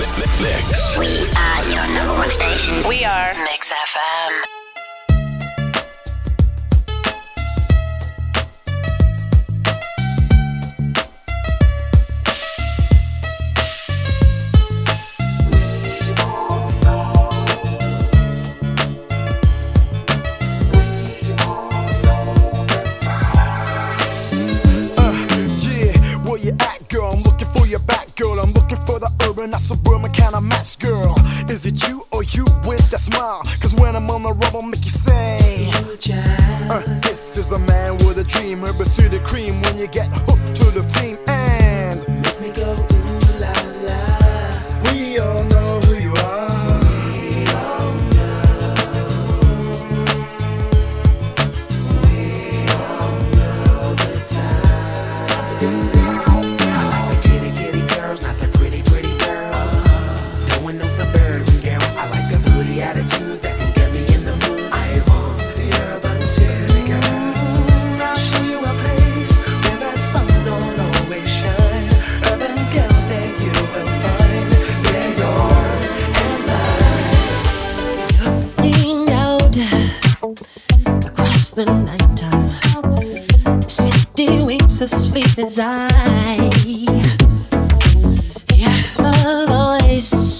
Mix. We are your number one station. We are Mix FM. not suburban kind of match, girl. Is it you or you with that smile? Cause when I'm on the rub, I'll make you say, Ooh, uh, This is a man with a dream, her pursue cream when you get hooked. to sleep as I hear my voice.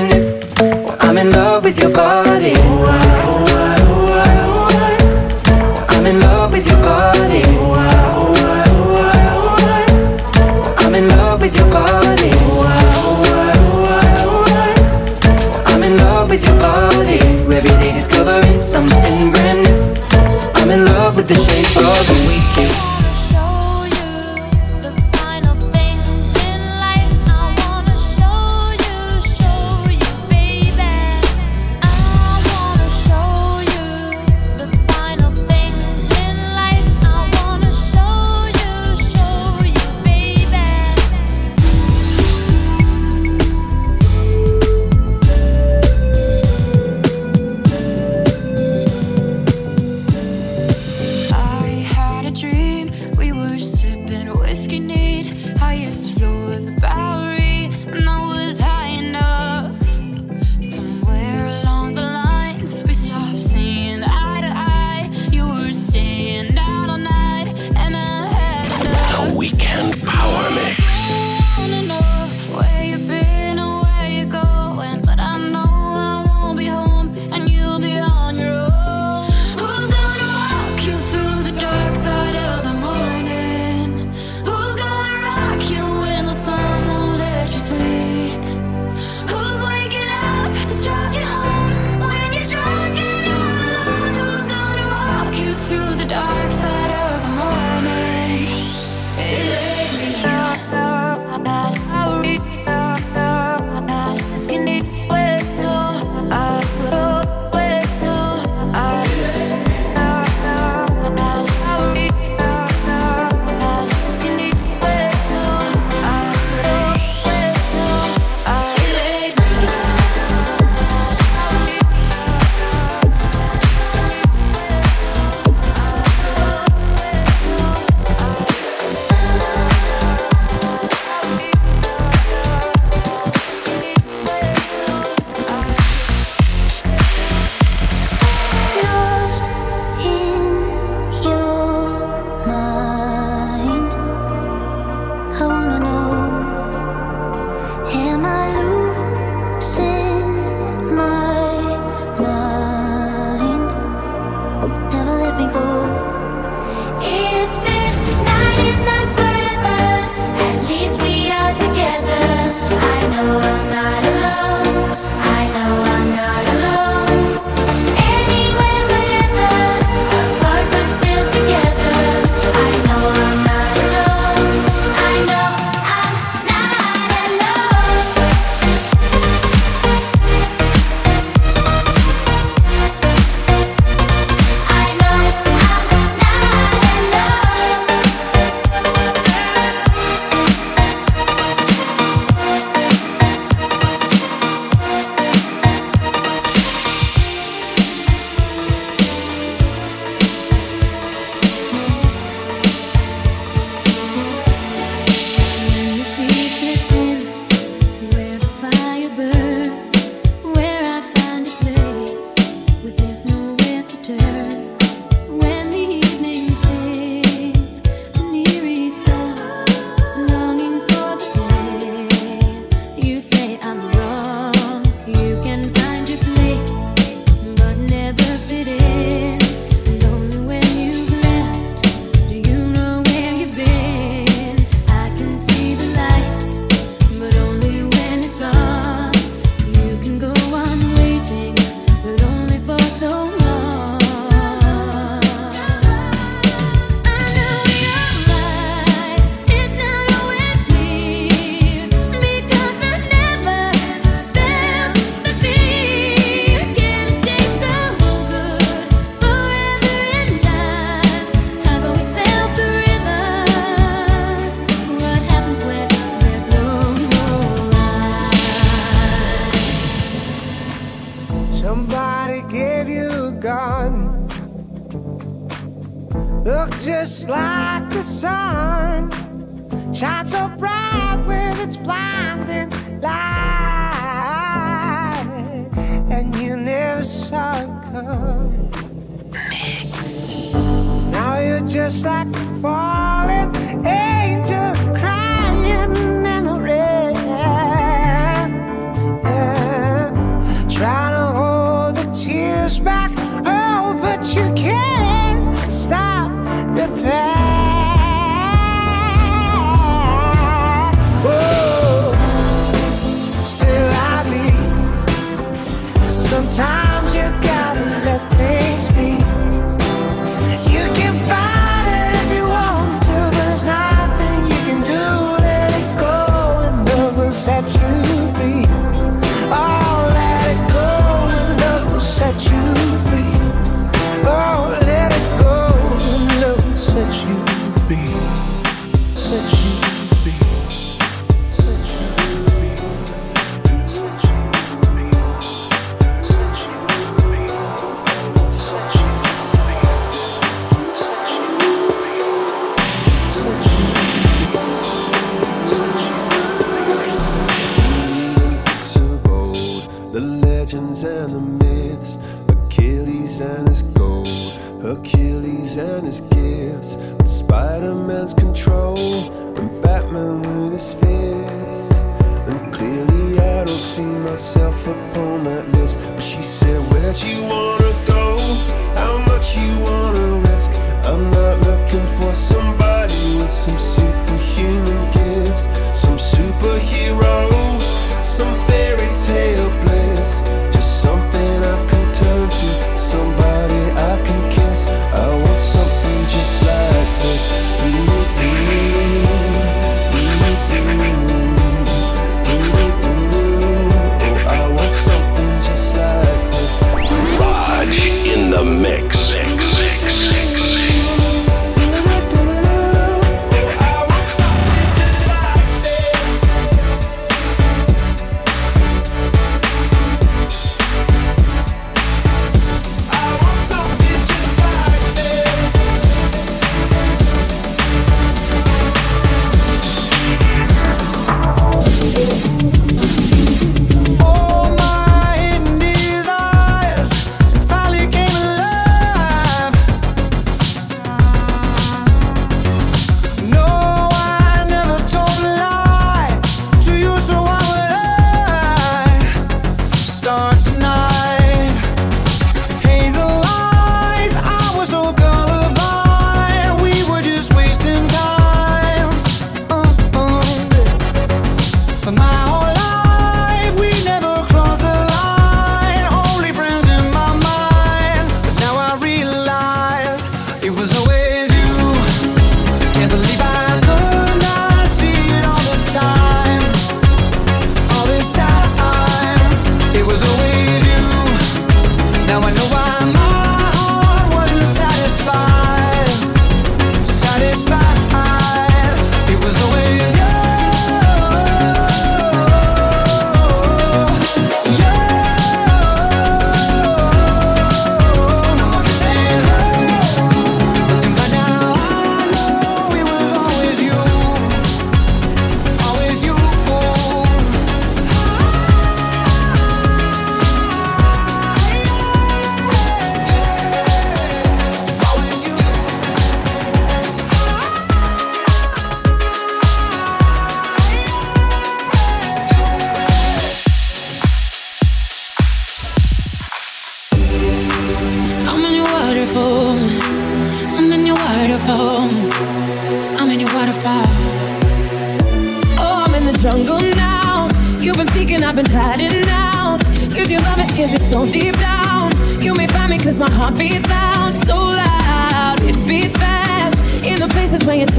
new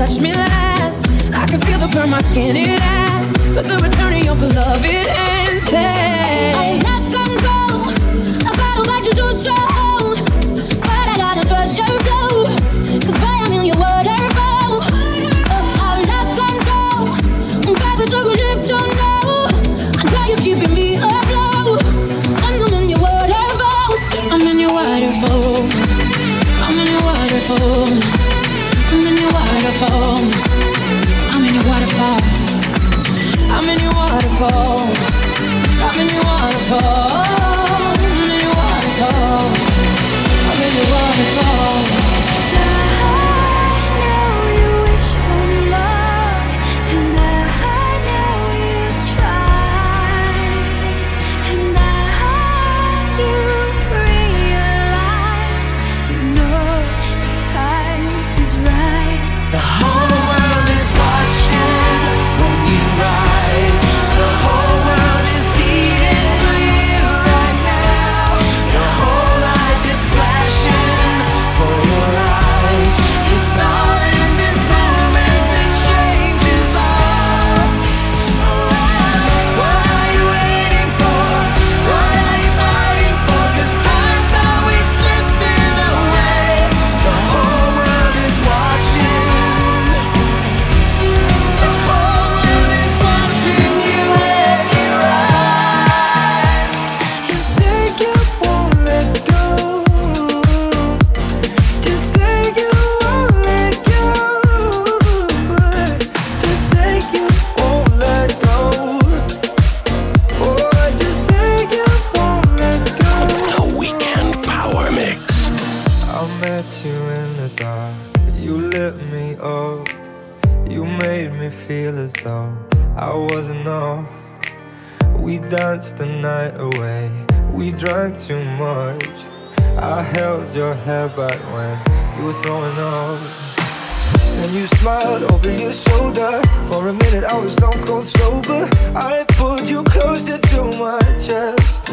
touch me last. I can feel the burn my skin, it acts. But the return of your beloved ends. Hey. I lost control. I battle, you do strong. But I gotta trust your flow. Cause boy, I'm in your waterfall. I lost control. Baby, do you live to know? I know you're keeping me afloat. And I'm in your waterfall. I'm in your waterfall. I'm in your waterfall. I'm in your waterfall. I'm in your waterfall. I'm in your waterfall. I'm in your waterfall. I'm in your waterfall. feel as though I was enough. We danced the night away, we drank too much. I held your hair back when you were throwing up. And you smiled over your shoulder. For a minute, I was stone cold sober. I pulled you closer to my chest.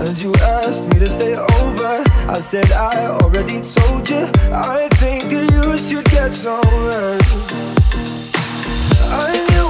And you asked me to stay over. I said, I already told you. I think that you should get some rest. I knew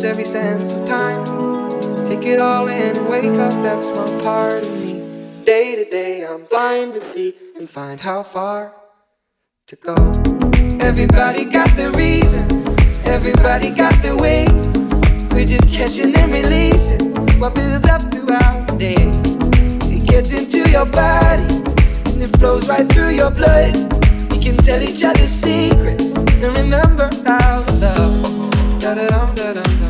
lose every sense of time. Take it all in and wake up that small part of me. Day to day, I'm blind to see and find how far to go. Everybody got their reason, everybody got their way. We're just catching and releasing what builds up throughout the day. It gets into your body and it flows right through your blood. We can tell each other secrets and remember our love. Da da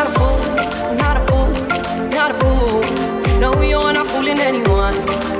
Not a fool, not a fool, not a fool. No, you're not fooling anyone.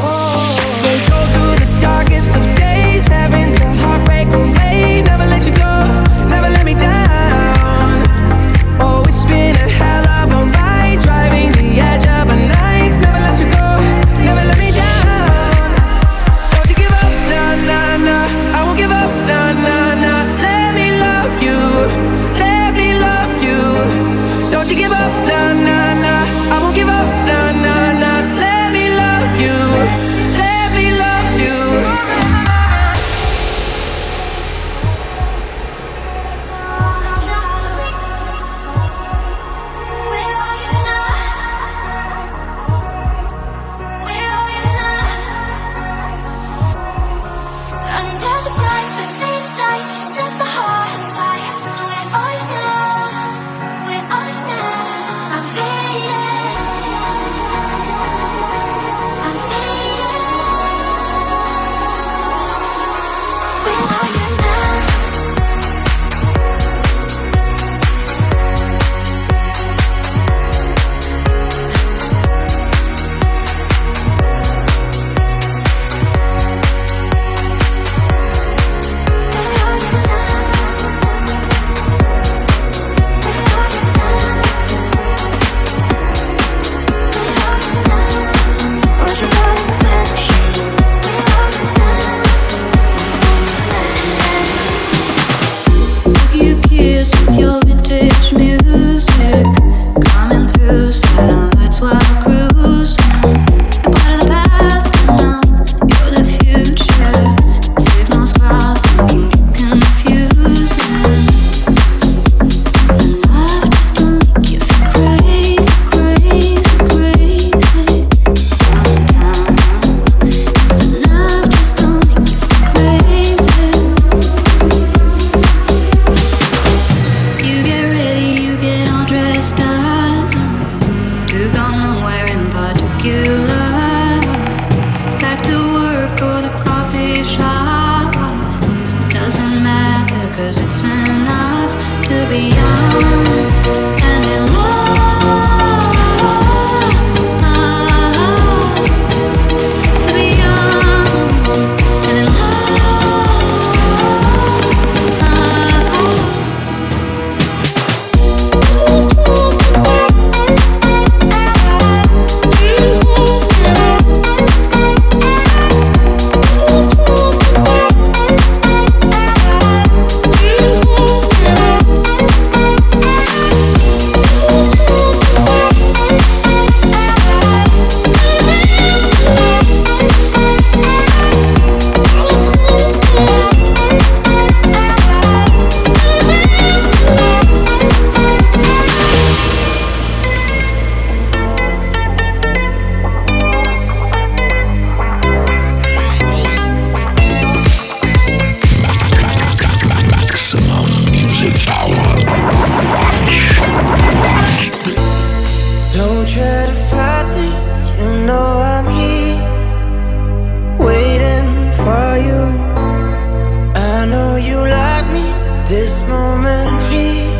Moment here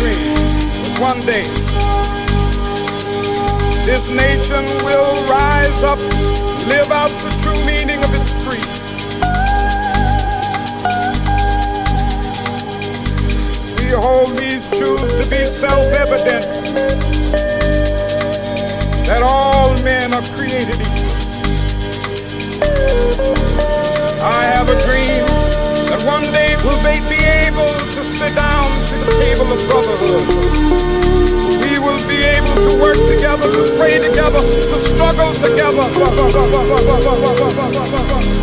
dream that one day this nation will rise up, live out the true meaning of its creed. We hold these truths to be self-evident that all men are created equal. I have a dream that one day will they be able sit down to the table of brotherhood. We will be able to work together, to pray together, to struggle together,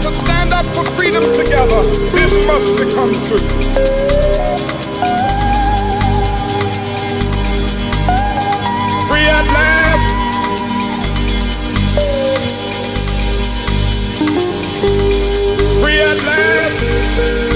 to stand up for freedom together. This must become true. Free at last. Free at last.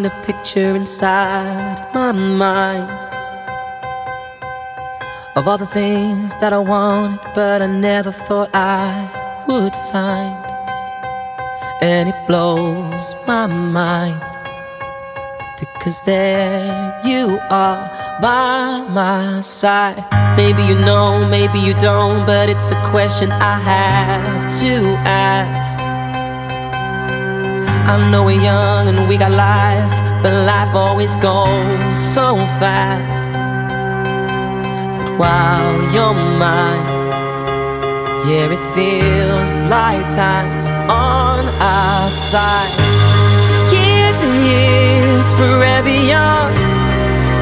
Paint a picture inside my mind of all the things that I wanted, but I never thought I would find. And it blows my mind because there you are by my side. Maybe you know, maybe you don't, but it's a question I have to ask. I know we're young and we got life, but life always goes so fast. But while you're mine, yeah, it feels like time's on our side. Years and years, forever young.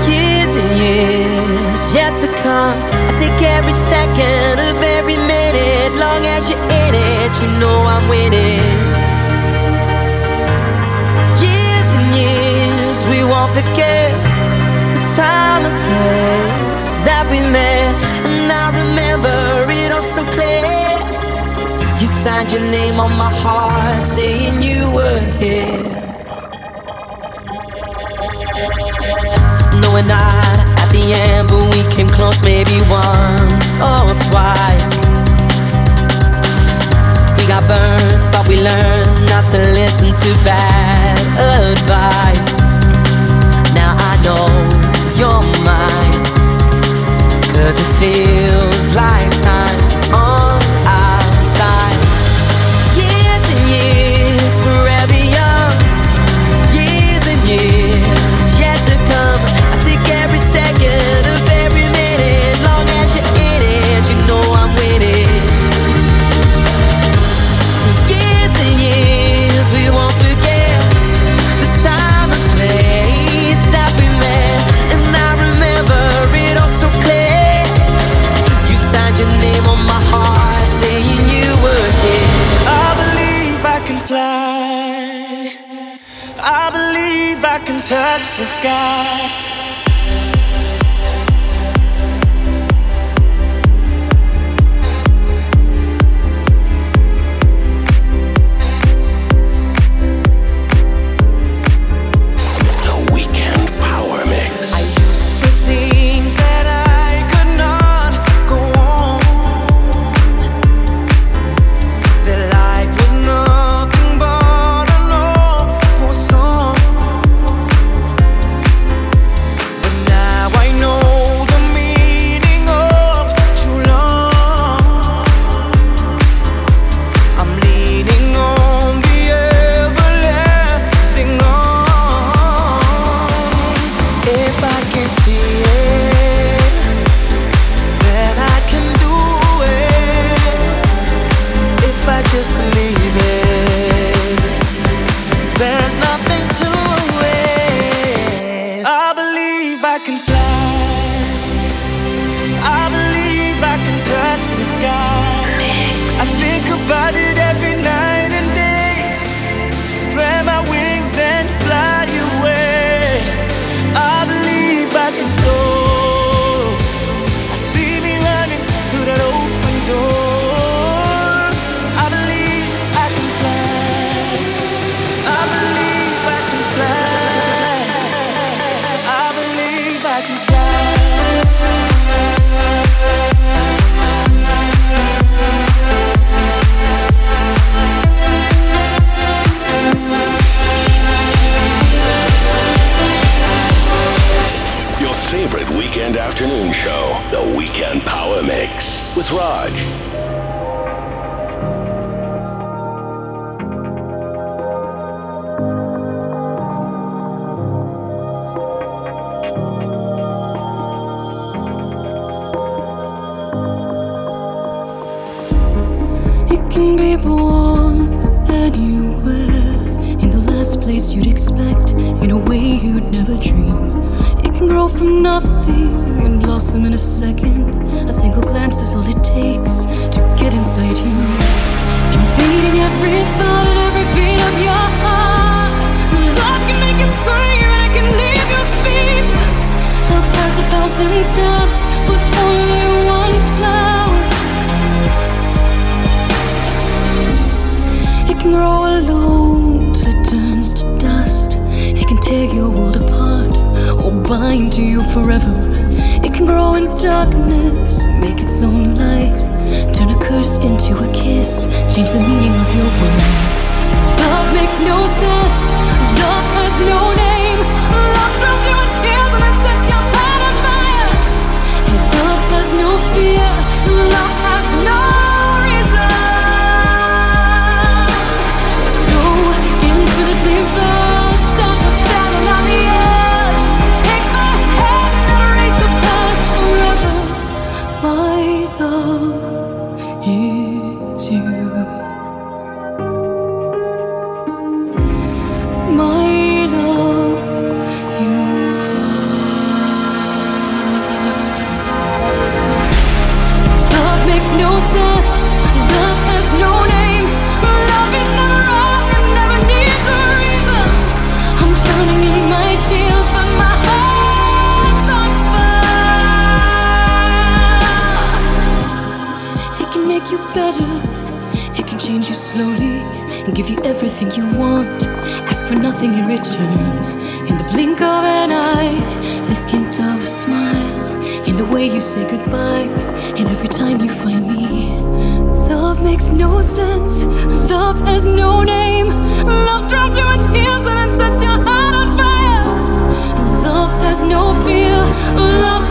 Years and years yet to come. I take every second of every minute, long as you're in it, you know I'm winning. We won't forget the time and place that we met, and I remember it all so clear. You signed your name on my heart, saying you were here. No, we're not at the end, but we came close maybe once or twice. We got burned, but we learned not to listen to bad advice. You're cause it feels like time's the sky. everything you want, ask for nothing in return. In the blink of an eye, the hint of a smile, in the way you say goodbye, and every time you find me. Love makes no sense, love has no name. Love drowns you in tears and then sets your heart on fire. Love has no fear, love.